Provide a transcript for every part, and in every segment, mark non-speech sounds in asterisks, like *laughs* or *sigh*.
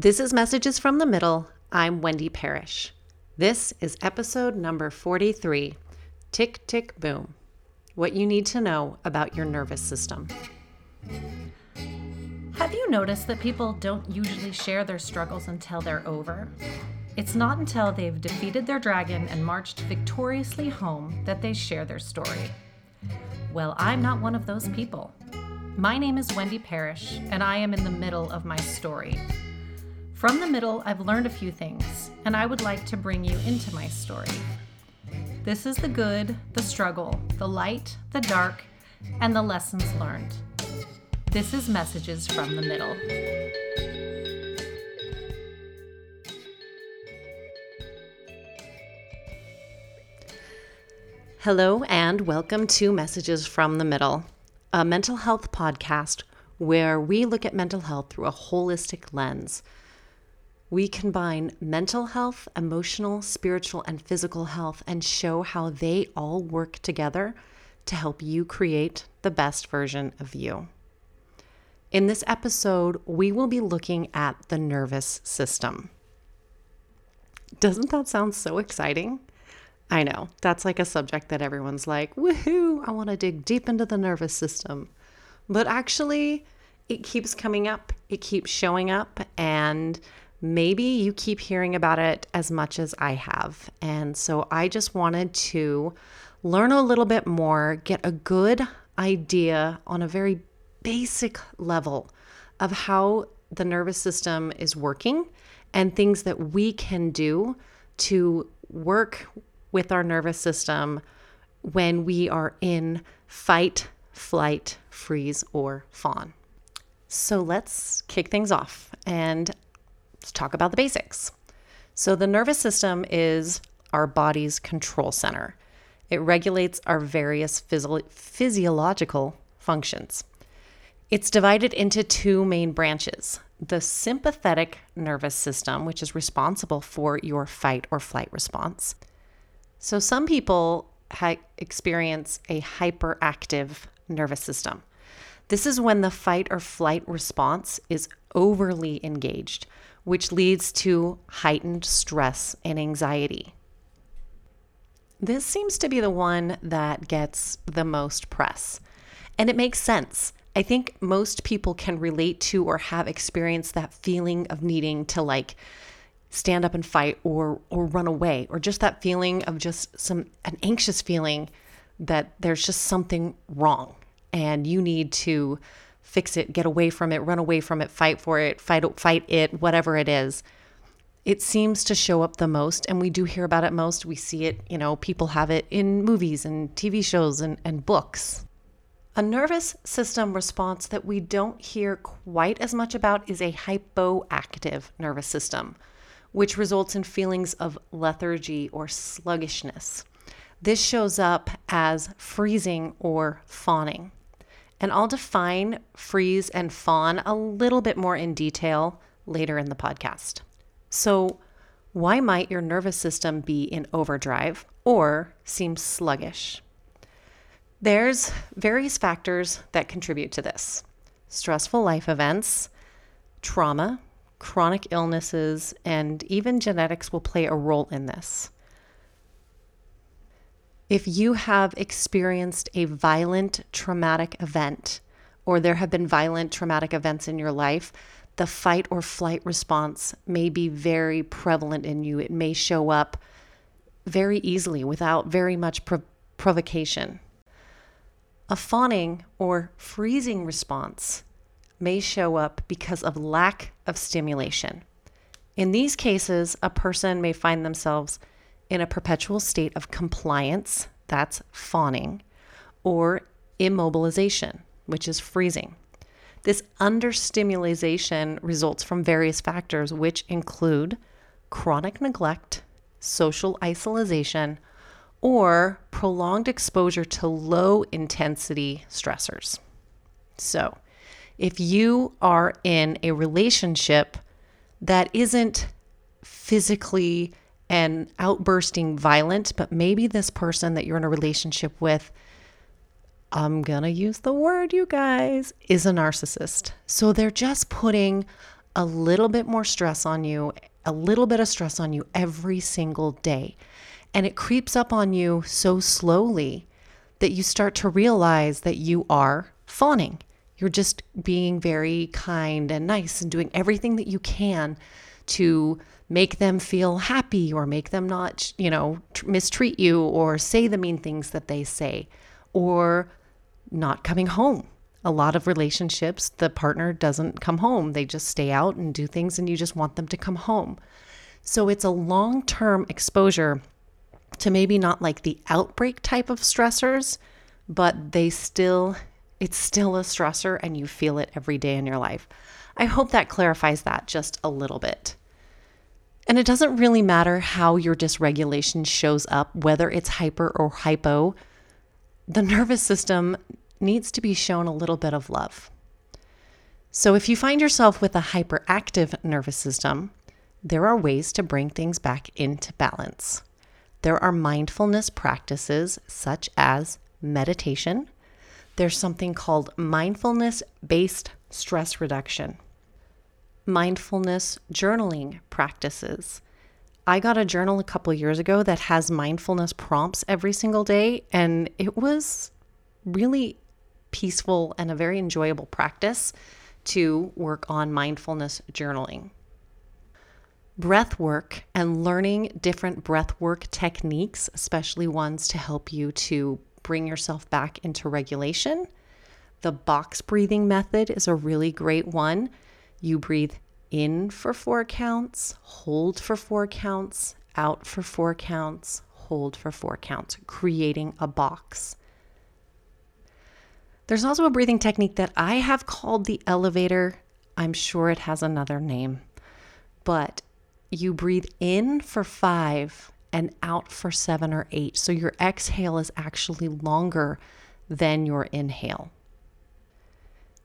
This is Messages from the Middle. I'm Wendy Parrish. This is episode number 43 Tick, Tick, Boom. What you need to know about your nervous system. Have you noticed that people don't usually share their struggles until they're over? It's not until they've defeated their dragon and marched victoriously home that they share their story. Well, I'm not one of those people. My name is Wendy Parrish, and I am in the middle of my story. From the middle, I've learned a few things, and I would like to bring you into my story. This is the good, the struggle, the light, the dark, and the lessons learned. This is Messages from the Middle. Hello, and welcome to Messages from the Middle, a mental health podcast where we look at mental health through a holistic lens. We combine mental health, emotional, spiritual, and physical health and show how they all work together to help you create the best version of you. In this episode, we will be looking at the nervous system. Doesn't that sound so exciting? I know, that's like a subject that everyone's like, woohoo, I want to dig deep into the nervous system. But actually, it keeps coming up, it keeps showing up, and maybe you keep hearing about it as much as I have. And so I just wanted to learn a little bit more, get a good idea on a very basic level of how the nervous system is working and things that we can do to work with our nervous system when we are in fight, flight, freeze, or fawn. So let's kick things off and let's talk about the basics. So, the nervous system is our body's control center. It regulates our various physio- physiological functions. It's divided into two main branches the sympathetic nervous system, which is responsible for your fight or flight response, so, some people ha- experience a hyperactive nervous system. This is when the fight or flight response is overly engaged, which leads to heightened stress and anxiety. This seems to be the one that gets the most press. And it makes sense. I think most people can relate to or have experienced that feeling of needing to like stand up and fight or or run away or just that feeling of just some an anxious feeling that there's just something wrong and you need to fix it get away from it run away from it fight for it fight fight it whatever it is it seems to show up the most and we do hear about it most we see it you know people have it in movies and tv shows and, and books a nervous system response that we don't hear quite as much about is a hypoactive nervous system which results in feelings of lethargy or sluggishness. This shows up as freezing or fawning. And I'll define freeze and fawn a little bit more in detail later in the podcast. So, why might your nervous system be in overdrive or seem sluggish? There's various factors that contribute to this stressful life events, trauma, chronic illnesses, and even genetics will play a role in this. If you have experienced a violent traumatic event, or there have been violent traumatic events in your life, the fight or flight response may be very prevalent in you. It may show up very easily without very much prov- provocation. A fawning or freezing response may show up because of lack of stimulation. In these cases, a person may find themselves in a perpetual state of compliance, that's fawning, or immobilization, which is freezing. This understimulation results from various factors, which include chronic neglect, social isolation, or prolonged exposure to low intensity stressors. So, if you are in a relationship that isn't physically and outbursting violent, but maybe this person that you're in a relationship with, I'm gonna use the word, you guys, is a narcissist. So they're just putting a little bit more stress on you, a little bit of stress on you every single day. And it creeps up on you so slowly that you start to realize that you are fawning. You're just being very kind and nice and doing everything that you can to make them feel happy or make them not, you know, mistreat you or say the mean things that they say or not coming home. A lot of relationships, the partner doesn't come home. They just stay out and do things, and you just want them to come home. So it's a long term exposure to maybe not like the outbreak type of stressors, but they still, it's still a stressor and you feel it every day in your life. I hope that clarifies that just a little bit. And it doesn't really matter how your dysregulation shows up, whether it's hyper or hypo, the nervous system needs to be shown a little bit of love. So if you find yourself with a hyperactive nervous system, there are ways to bring things back into balance. There are mindfulness practices such as meditation. There's something called mindfulness based stress reduction mindfulness journaling practices. I got a journal a couple years ago that has mindfulness prompts every single day, and it was really peaceful and a very enjoyable practice to work on mindfulness journaling. Breath work and learning different breath work techniques, especially ones to help you to bring yourself back into regulation. The box breathing method is a really great one you breathe in for four counts, hold for four counts, out for four counts, hold for four counts, creating a box. There's also a breathing technique that I have called the elevator. I'm sure it has another name, but you breathe in for five and out for seven or eight. So your exhale is actually longer than your inhale.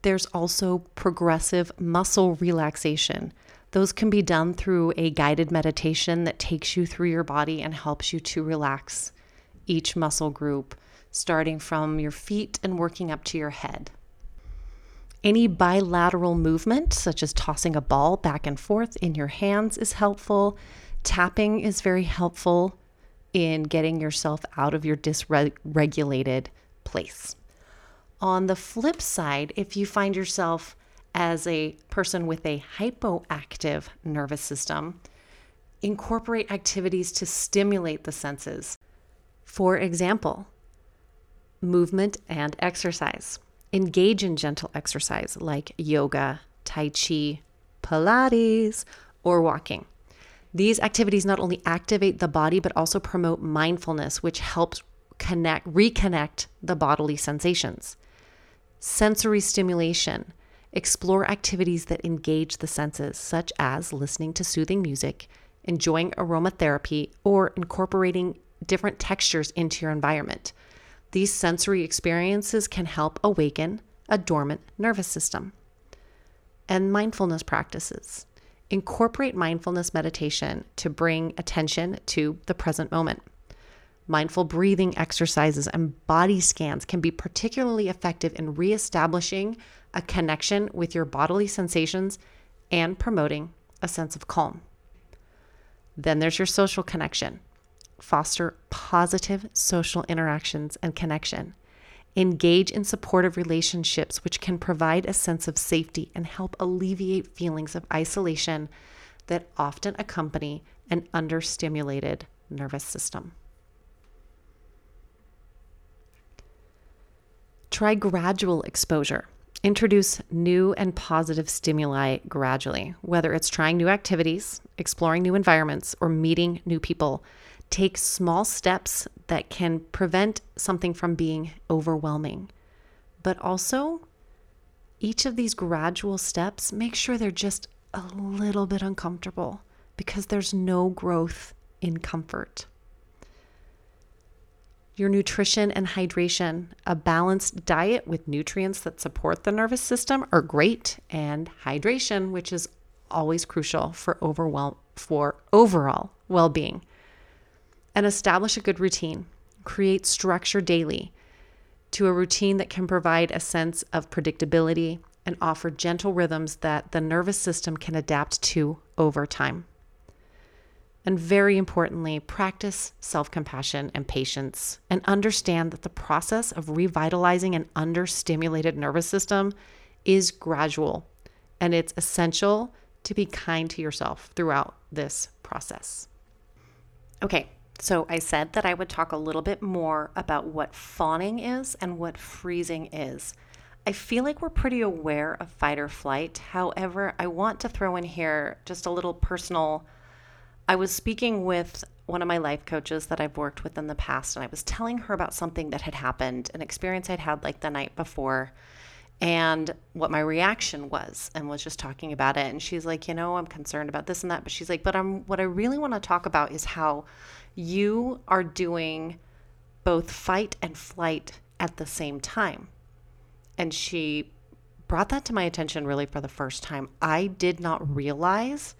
There's also progressive muscle relaxation. Those can be done through a guided meditation that takes you through your body and helps you to relax each muscle group, starting from your feet and working up to your head. Any bilateral movement, such as tossing a ball back and forth in your hands, is helpful. Tapping is very helpful in getting yourself out of your dysregulated place. On the flip side, if you find yourself as a person with a hypoactive nervous system, incorporate activities to stimulate the senses. For example, movement and exercise. Engage in gentle exercise like yoga, Tai Chi, Pilates, or walking. These activities not only activate the body, but also promote mindfulness, which helps connect, reconnect the bodily sensations sensory stimulation. Explore activities that engage the senses, such as listening to soothing music, enjoying aromatherapy, or incorporating different textures into your environment. These sensory experiences can help awaken a dormant nervous system. And mindfulness practices. Incorporate mindfulness meditation to bring attention to the present moment. Mindful breathing exercises and body scans can be particularly effective in reestablishing a connection with your bodily sensations and promoting a sense of calm. Then there's your social connection. Foster positive social interactions and connection. Engage in supportive relationships, which can provide a sense of safety and help alleviate feelings of isolation that often accompany an understimulated nervous system. Try gradual exposure. Introduce new and positive stimuli gradually, whether it's trying new activities, exploring new environments, or meeting new people. Take small steps that can prevent something from being overwhelming. But also, each of these gradual steps, make sure they're just a little bit uncomfortable because there's no growth in comfort your nutrition and hydration. A balanced diet with nutrients that support the nervous system are great, and hydration, which is always crucial for overwhelm for overall well-being. And establish a good routine. Create structure daily to a routine that can provide a sense of predictability and offer gentle rhythms that the nervous system can adapt to over time. And very importantly, practice self compassion and patience and understand that the process of revitalizing an understimulated nervous system is gradual and it's essential to be kind to yourself throughout this process. Okay, so I said that I would talk a little bit more about what fawning is and what freezing is. I feel like we're pretty aware of fight or flight. However, I want to throw in here just a little personal. I was speaking with one of my life coaches that I've worked with in the past, and I was telling her about something that had happened, an experience I'd had like the night before, and what my reaction was, and was just talking about it. And she's like, you know, I'm concerned about this and that, but she's like, but I'm what I really want to talk about is how you are doing both fight and flight at the same time. And she brought that to my attention really for the first time. I did not realize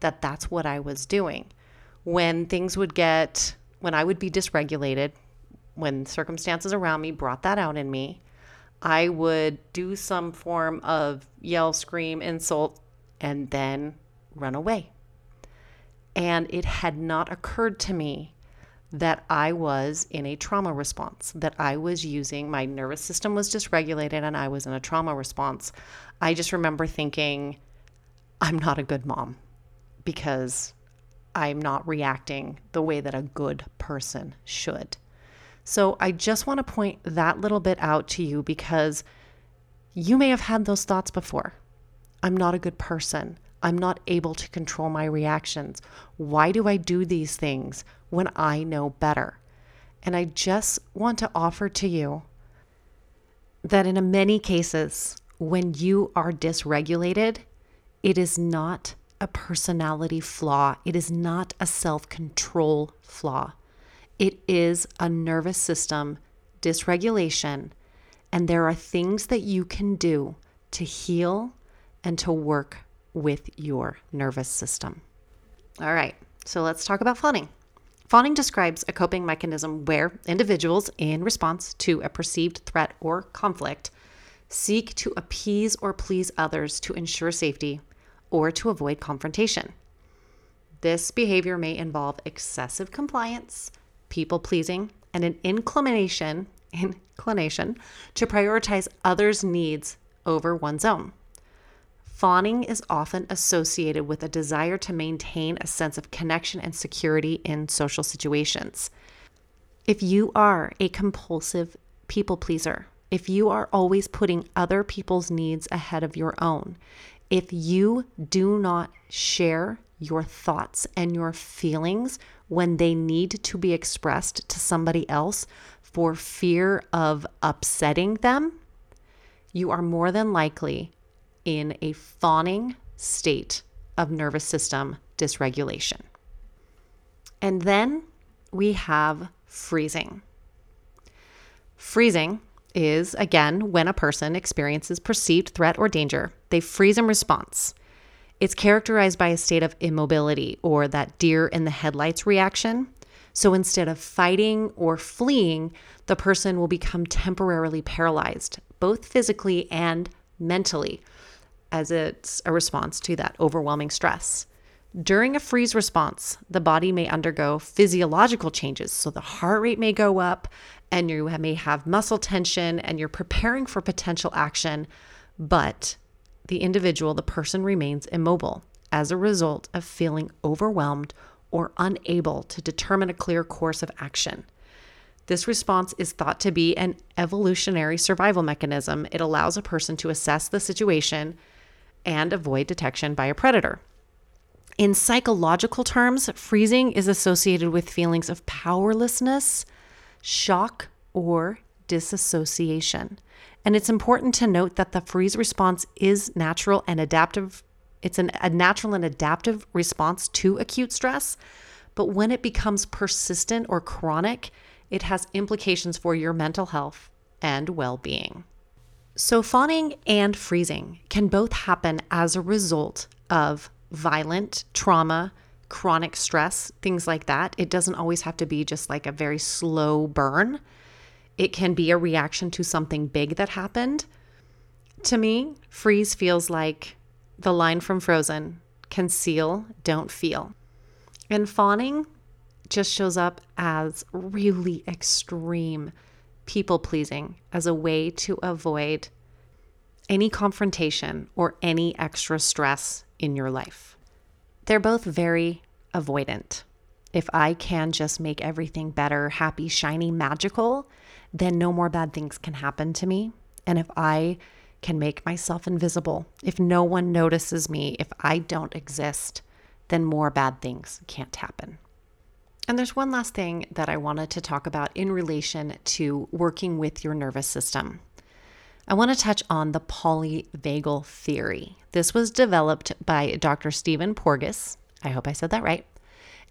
that that's what I was doing. When things would get, when I would be dysregulated, when circumstances around me brought that out in me, I would do some form of yell, scream, insult, and then run away. And it had not occurred to me that I was in a trauma response, that I was using my nervous system was dysregulated and I was in a trauma response. I just remember thinking, I'm not a good mom because I'm not reacting the way that a good person should. So I just want to point that little bit out to you because you may have had those thoughts before. I'm not a good person. I'm not able to control my reactions. Why do I do these things when I know better? And I just want to offer to you that in many cases, when you are dysregulated, it is not a personality flaw, it is not a self control flaw. It is a nervous system dysregulation, and there are things that you can do to heal and to work with your nervous system. All right, so let's talk about fawning. Fawning describes a coping mechanism where individuals, in response to a perceived threat or conflict, seek to appease or please others to ensure safety or to avoid confrontation. This behavior may involve excessive compliance, people pleasing, and an inclination, *laughs* inclination to prioritize others' needs over one's own. Fawning is often associated with a desire to maintain a sense of connection and security in social situations. If you are a compulsive people pleaser, if you are always putting other people's needs ahead of your own, if you do not share your thoughts and your feelings when they need to be expressed to somebody else for fear of upsetting them, you are more than likely in a fawning state of nervous system dysregulation. And then we have freezing. Freezing is, again, when a person experiences perceived threat or danger, they freeze in response. It's characterized by a state of immobility or that deer in the headlights reaction. So instead of fighting or fleeing, the person will become temporarily paralyzed, both physically and mentally, as it's a response to that overwhelming stress. During a freeze response, the body may undergo physiological changes. So the heart rate may go up, and you may have muscle tension, and you're preparing for potential action, but the individual, the person remains immobile as a result of feeling overwhelmed or unable to determine a clear course of action. This response is thought to be an evolutionary survival mechanism. It allows a person to assess the situation and avoid detection by a predator. In psychological terms, freezing is associated with feelings of powerlessness, shock, or disassociation. And it's important to note that the freeze response is natural and adaptive. It's an, a natural and adaptive response to acute stress. But when it becomes persistent or chronic, it has implications for your mental health and well being. So, fawning and freezing can both happen as a result of violent trauma, chronic stress, things like that. It doesn't always have to be just like a very slow burn, it can be a reaction to something big that happened. To me, freeze feels like the line from Frozen conceal, don't feel. And fawning just shows up as really extreme people pleasing as a way to avoid any confrontation or any extra stress in your life. They're both very avoidant. If I can just make everything better, happy, shiny, magical, then no more bad things can happen to me. And if I can make myself invisible, if no one notices me, if I don't exist, then more bad things can't happen. And there's one last thing that I wanted to talk about in relation to working with your nervous system. I want to touch on the polyvagal theory. This was developed by Dr. Stephen Porges. I hope I said that right.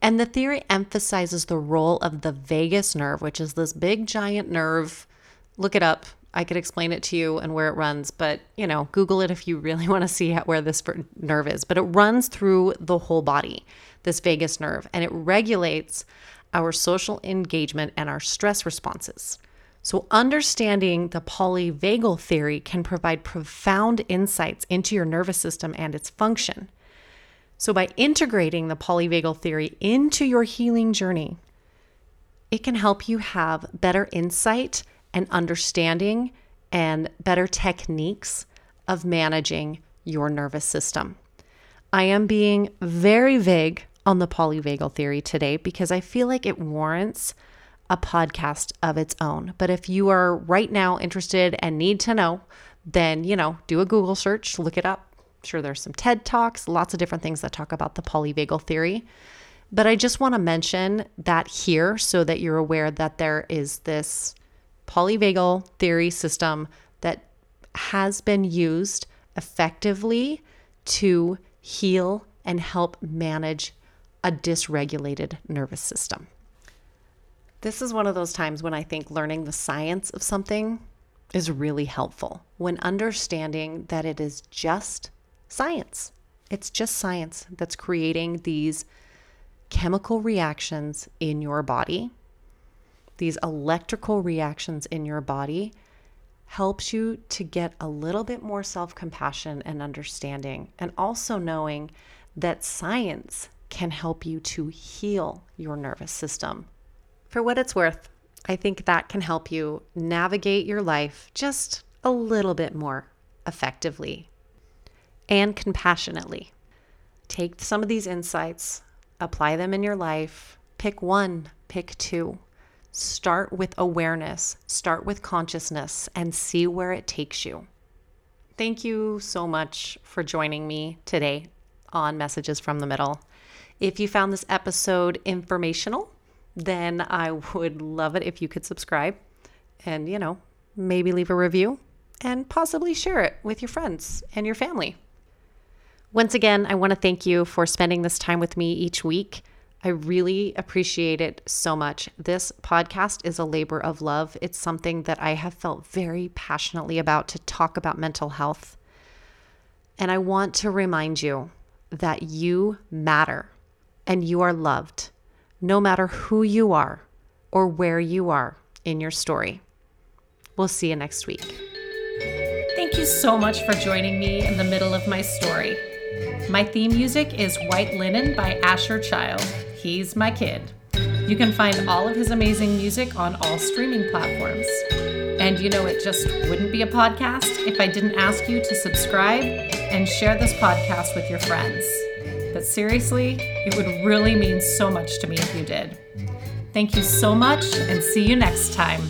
And the theory emphasizes the role of the vagus nerve, which is this big giant nerve. Look it up. I could explain it to you and where it runs, but you know, Google it if you really *laughs* want to see where this nerve is. But it runs through the whole body, this vagus nerve, and it regulates our social engagement and our stress responses. So, understanding the polyvagal theory can provide profound insights into your nervous system and its function. So, by integrating the polyvagal theory into your healing journey, it can help you have better insight and understanding and better techniques of managing your nervous system. I am being very vague on the polyvagal theory today because I feel like it warrants a podcast of its own. But if you are right now interested and need to know, then, you know, do a Google search, look it up. I'm sure there's some TED Talks, lots of different things that talk about the polyvagal theory. But I just want to mention that here so that you're aware that there is this polyvagal theory system that has been used effectively to heal and help manage a dysregulated nervous system. This is one of those times when I think learning the science of something is really helpful. When understanding that it is just science, it's just science that's creating these chemical reactions in your body, these electrical reactions in your body helps you to get a little bit more self compassion and understanding, and also knowing that science can help you to heal your nervous system for what it's worth, I think that can help you navigate your life just a little bit more effectively and compassionately. Take some of these insights, apply them in your life, pick one, pick two. Start with awareness, start with consciousness, and see where it takes you. Thank you so much for joining me today on Messages from the Middle. If you found this episode informational, then I would love it if you could subscribe and, you know, maybe leave a review and possibly share it with your friends and your family. Once again, I want to thank you for spending this time with me each week. I really appreciate it so much. This podcast is a labor of love. It's something that I have felt very passionately about to talk about mental health. And I want to remind you that you matter and you are loved no matter who you are or where you are in your story. We'll see you next week. Thank you so much for joining me in the middle of my story. My theme music is White Linen by Asher Child. He's my kid. You can find all of his amazing music on all streaming platforms. And you know, it just wouldn't be a podcast if I didn't ask you to subscribe and share this podcast with your friends. But seriously, it would really mean so much to me if you did. Thank you so much and see you next time.